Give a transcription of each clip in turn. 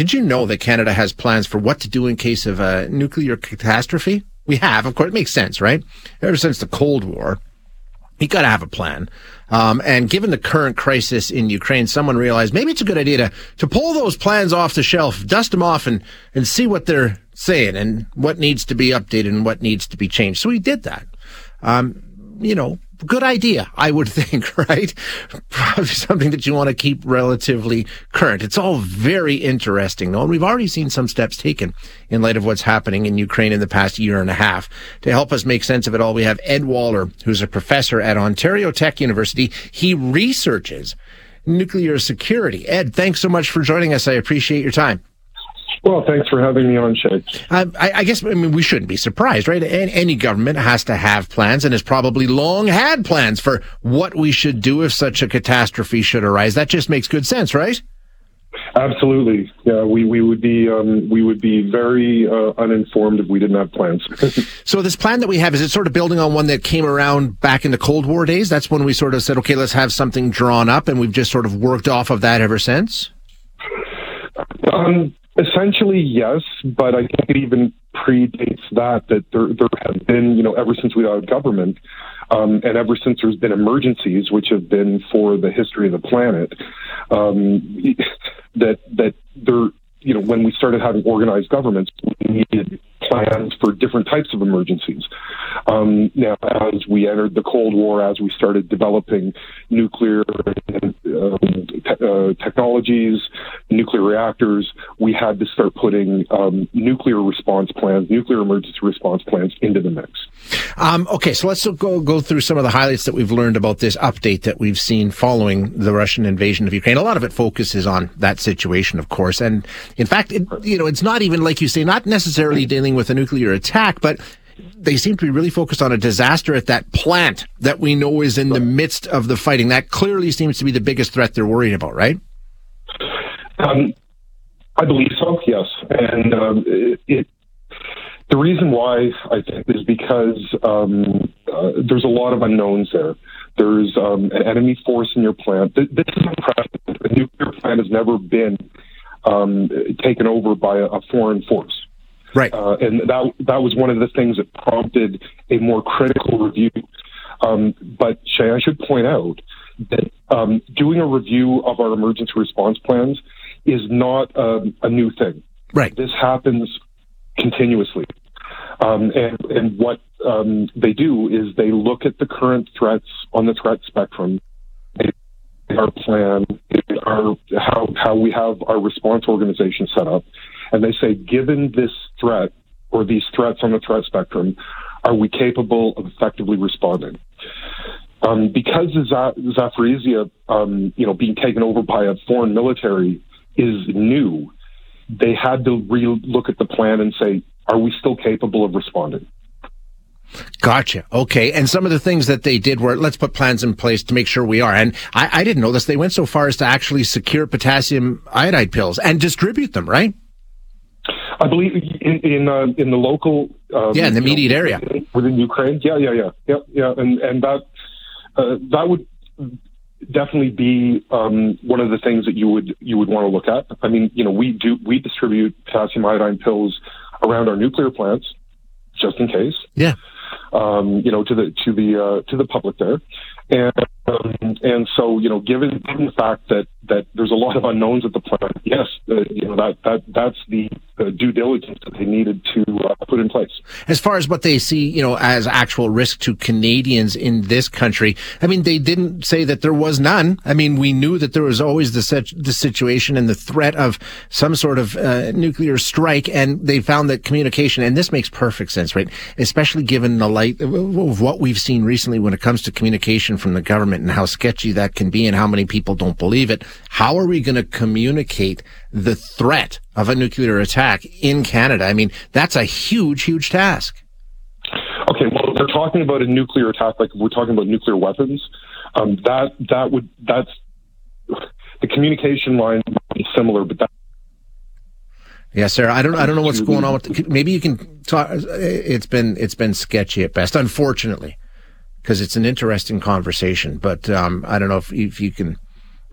Did you know that Canada has plans for what to do in case of a nuclear catastrophe? We have, of course, it makes sense, right? Ever since the Cold War, you got to have a plan. Um, and given the current crisis in Ukraine, someone realized maybe it's a good idea to, to pull those plans off the shelf, dust them off and, and see what they're saying and what needs to be updated and what needs to be changed. So we did that. Um, you know, good idea, I would think, right? Probably something that you want to keep relatively current. It's all very interesting, though, and we've already seen some steps taken in light of what's happening in Ukraine in the past year and a half. To help us make sense of it all, we have Ed Waller, who's a professor at Ontario Tech University. He researches nuclear security. Ed, thanks so much for joining us. I appreciate your time. Well, thanks for having me on, Shay. Um, I, I, guess I mean we shouldn't be surprised, right? Any, any, government has to have plans, and has probably long had plans for what we should do if such a catastrophe should arise. That just makes good sense, right? Absolutely. Yeah, we, we would be um, we would be very uh, uninformed if we didn't have plans. so this plan that we have is it sort of building on one that came around back in the Cold War days? That's when we sort of said, okay, let's have something drawn up, and we've just sort of worked off of that ever since. Um, Essentially, yes, but I think it even predates that. That there there have been, you know, ever since we had government, um, and ever since there's been emergencies, which have been for the history of the planet, um, that that there, you know, when we started having organized governments, we needed plans for different types of emergencies. Um, now, as we entered the Cold War, as we started developing nuclear um, te- uh, technologies, nuclear reactors, we had to start putting um, nuclear response plans, nuclear emergency response plans into the mix. Um, okay, so let's go go through some of the highlights that we've learned about this update that we've seen following the Russian invasion of Ukraine. A lot of it focuses on that situation, of course, and in fact, it, you know, it's not even like you say, not necessarily dealing with a nuclear attack, but they seem to be really focused on a disaster at that plant that we know is in the midst of the fighting. That clearly seems to be the biggest threat they're worried about, right? Um, I believe so. Yes, and um, it, it, the reason why I think is because um, uh, there's a lot of unknowns there. There's um, an enemy force in your plant. This is unprecedented. A nuclear plant has never been um, taken over by a, a foreign force. Right. Uh, and that that was one of the things that prompted a more critical review. Um, but Shay, I should point out that um, doing a review of our emergency response plans is not um, a new thing. Right. This happens continuously. Um, and, and what um, they do is they look at the current threats on the threat spectrum, our plan, our, how, how we have our response organization set up, and they say, given this threat or these threats on the threat spectrum, are we capable of effectively responding? Um, because Zaporizhia, um, you know, being taken over by a foreign military is new, they had to re- look at the plan and say, are we still capable of responding? Gotcha. Okay. And some of the things that they did were let's put plans in place to make sure we are. And I, I didn't know this. They went so far as to actually secure potassium iodide pills and distribute them, right? I believe in in, uh, in the local um, yeah in the immediate know, area within Ukraine. Yeah, yeah, yeah, yeah, yeah, and and that uh, that would definitely be um, one of the things that you would you would want to look at. I mean, you know, we do we distribute potassium iodine pills around our nuclear plants just in case. Yeah. Um, you know, to the to the uh, to the public there, and um, and so you know, given, given the fact that that there's a lot of unknowns at the plant, yes, uh, you know that that that's the uh, due diligence that they needed to uh, put in place. As far as what they see, you know, as actual risk to Canadians in this country, I mean, they didn't say that there was none. I mean, we knew that there was always the, the situation and the threat of some sort of uh, nuclear strike, and they found that communication, and this makes perfect sense, right? Especially given the light of what we've seen recently when it comes to communication from the government and how sketchy that can be and how many people don't believe it. How are we going to communicate the threat of a nuclear attack in Canada? I mean, that's a huge, huge task. Okay, well, they're talking about a nuclear attack, like we're talking about nuclear weapons. Um, that that would that's the communication line is similar, but that. Yeah, Sarah. I don't. I don't know what's going on with. The, maybe you can talk. It's been. It's been sketchy at best, unfortunately, because it's an interesting conversation. But um, I don't know if if you can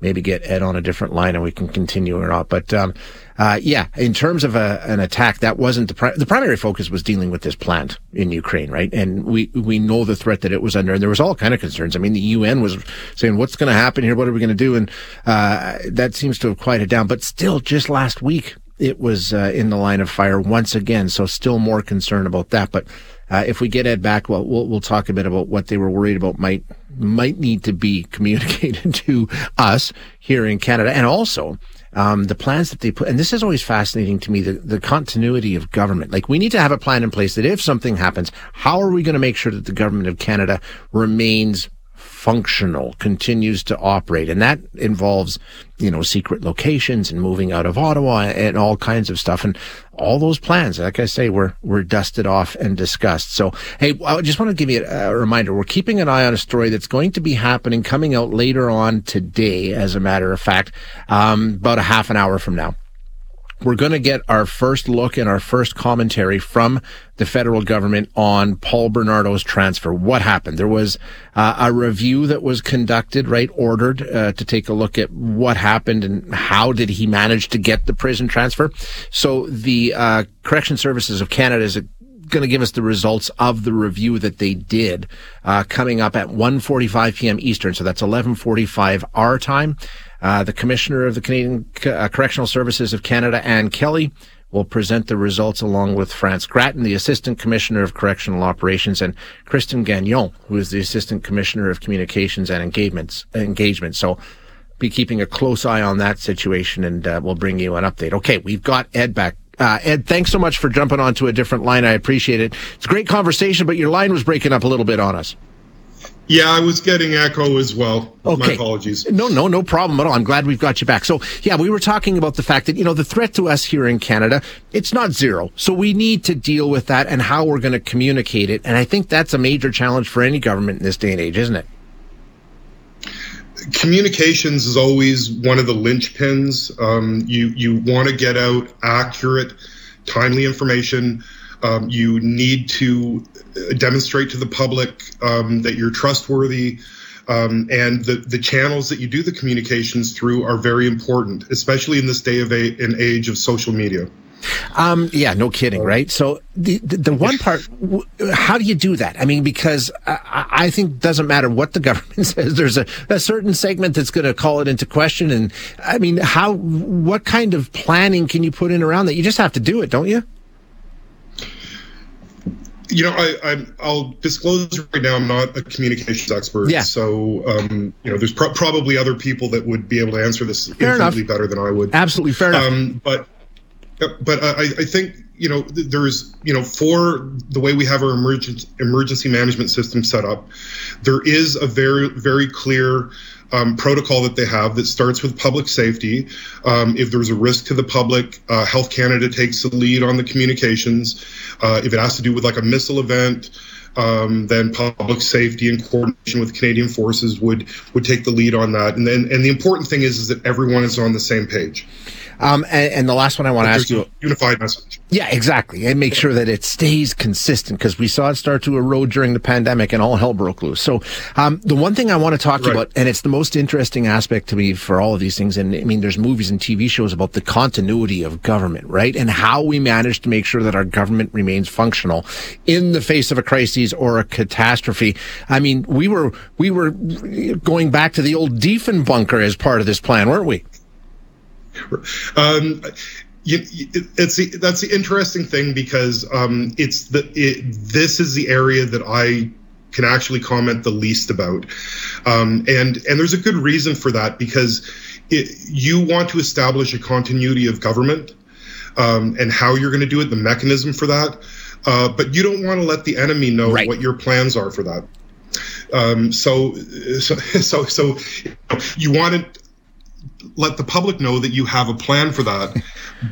maybe get Ed on a different line and we can continue or not. But um, uh, yeah, in terms of a, an attack, that wasn't the pri- the primary focus was dealing with this plant in Ukraine, right? And we we know the threat that it was under, and there was all kind of concerns. I mean, the UN was saying, "What's going to happen here? What are we going to do?" And uh, that seems to have quieted down. But still, just last week, it was uh, in the line of fire once again. So still more concern about that. But uh, if we get Ed back, well, we'll we'll talk a bit about what they were worried about might might need to be communicated to us here in Canada, and also um, the plans that they put. And this is always fascinating to me: the the continuity of government. Like we need to have a plan in place that if something happens, how are we going to make sure that the government of Canada remains functional, continues to operate. And that involves, you know, secret locations and moving out of Ottawa and all kinds of stuff. And all those plans, like I say, were, were dusted off and discussed. So, hey, I just want to give you a, reminder. We're keeping an eye on a story that's going to be happening, coming out later on today, as a matter of fact, um, about a half an hour from now we're going to get our first look and our first commentary from the federal government on Paul Bernardo's transfer. What happened? There was uh, a review that was conducted, right, ordered uh, to take a look at what happened and how did he manage to get the prison transfer. So the uh, Correction Services of Canada is going to give us the results of the review that they did uh, coming up at 1.45 p.m. Eastern. So that's 11.45 our time. Uh, the Commissioner of the Canadian uh, Correctional Services of Canada, Anne Kelly, will present the results along with France Gratton, the Assistant Commissioner of Correctional Operations, and Kristen Gagnon, who is the Assistant Commissioner of Communications and Engagements. Engagement. So be keeping a close eye on that situation, and uh, we'll bring you an update. Okay, we've got Ed back. Uh, Ed, thanks so much for jumping onto a different line. I appreciate it. It's a great conversation, but your line was breaking up a little bit on us. Yeah, I was getting echo as well. Okay. My apologies. No, no, no problem at all. I'm glad we've got you back. So, yeah, we were talking about the fact that, you know, the threat to us here in Canada, it's not zero. So we need to deal with that and how we're going to communicate it. And I think that's a major challenge for any government in this day and age, isn't it? Communications is always one of the linchpins. Um, you you want to get out accurate, timely information. Um, you need to demonstrate to the public um, that you're trustworthy. Um, and the, the channels that you do the communications through are very important, especially in this day of a, an age of social media. Um, yeah, no kidding, right? So the, the, the one part, how do you do that? I mean, because I, I think doesn't matter what the government says. There's a, a certain segment that's going to call it into question, and I mean, how, what kind of planning can you put in around that? You just have to do it, don't you? You know, I, I will disclose right now. I'm not a communications expert. Yeah. So, um, you know, there's pro- probably other people that would be able to answer this fair infinitely enough. better than I would. Absolutely fair enough. Um, but, but I, I think you know there's you know for the way we have our emergency emergency management system set up, there is a very very clear um, protocol that they have that starts with public safety. Um, if there's a risk to the public, uh, Health Canada takes the lead on the communications. Uh, if it has to do with like a missile event, um, then public safety in coordination with Canadian forces would would take the lead on that. And then and the important thing is is that everyone is on the same page. Um, and, and, the last one I want to ask you, unified message. Yeah, exactly, and make sure that it stays consistent because we saw it start to erode during the pandemic, and all hell broke loose. So, um, the one thing I want to talk right. about, and it's the most interesting aspect to me for all of these things, and I mean, there's movies and TV shows about the continuity of government, right, and how we manage to make sure that our government remains functional in the face of a crisis or a catastrophe. I mean, we were we were going back to the old Diefenbunker as part of this plan, weren't we? Um, you, it's the, that's the interesting thing because um, it's the it, this is the area that I can actually comment the least about, um, and and there's a good reason for that because it, you want to establish a continuity of government um, and how you're going to do it, the mechanism for that, uh, but you don't want to let the enemy know right. what your plans are for that. Um, so, so, so, so you want to let the public know that you have a plan for that,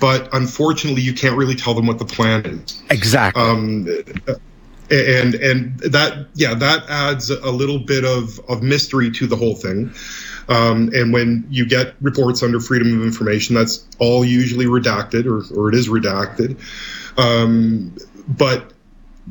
but unfortunately, you can't really tell them what the plan is. Exactly. Um, and and that yeah that adds a little bit of of mystery to the whole thing. Um, and when you get reports under freedom of information, that's all usually redacted or, or it is redacted. Um, but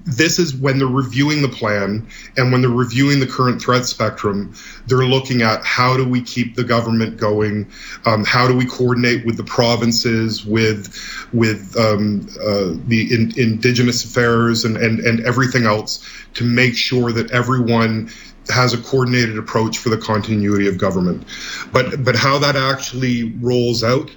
this is when they're reviewing the plan and when they're reviewing the current threat spectrum, they're looking at how do we keep the government going, um, how do we coordinate with the provinces, with with um, uh, the in, indigenous affairs and, and and everything else to make sure that everyone has a coordinated approach for the continuity of government. But but how that actually rolls out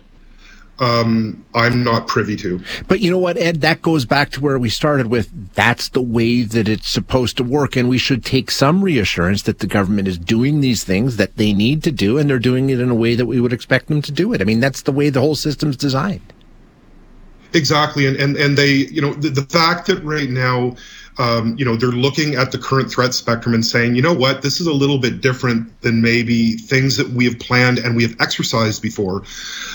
um, I'm not privy to. But you know what, Ed? That goes back to where we started with. That's the way that it's supposed to work, and we should take some reassurance that the government is doing these things that they need to do, and they're doing it in a way that we would expect them to do it. I mean, that's the way the whole system's designed. Exactly, and and and they, you know, the, the fact that right now um, you know, they're looking at the current threat spectrum and saying, you know what, this is a little bit different than maybe things that we have planned and we have exercised before.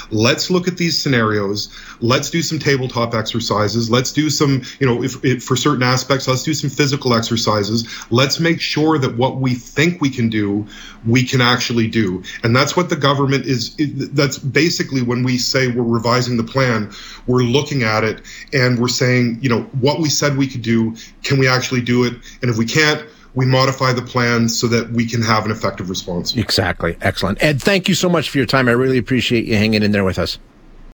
Let's look at these scenarios. Let's do some tabletop exercises. Let's do some, you know, if, if for certain aspects, let's do some physical exercises. Let's make sure that what we think we can do, we can actually do. And that's what the government is. That's basically when we say we're revising the plan, we're looking at it and we're saying, you know, what we said we could do can we actually do it? And if we can't, we modify the plan so that we can have an effective response. Exactly. Excellent. Ed, thank you so much for your time. I really appreciate you hanging in there with us.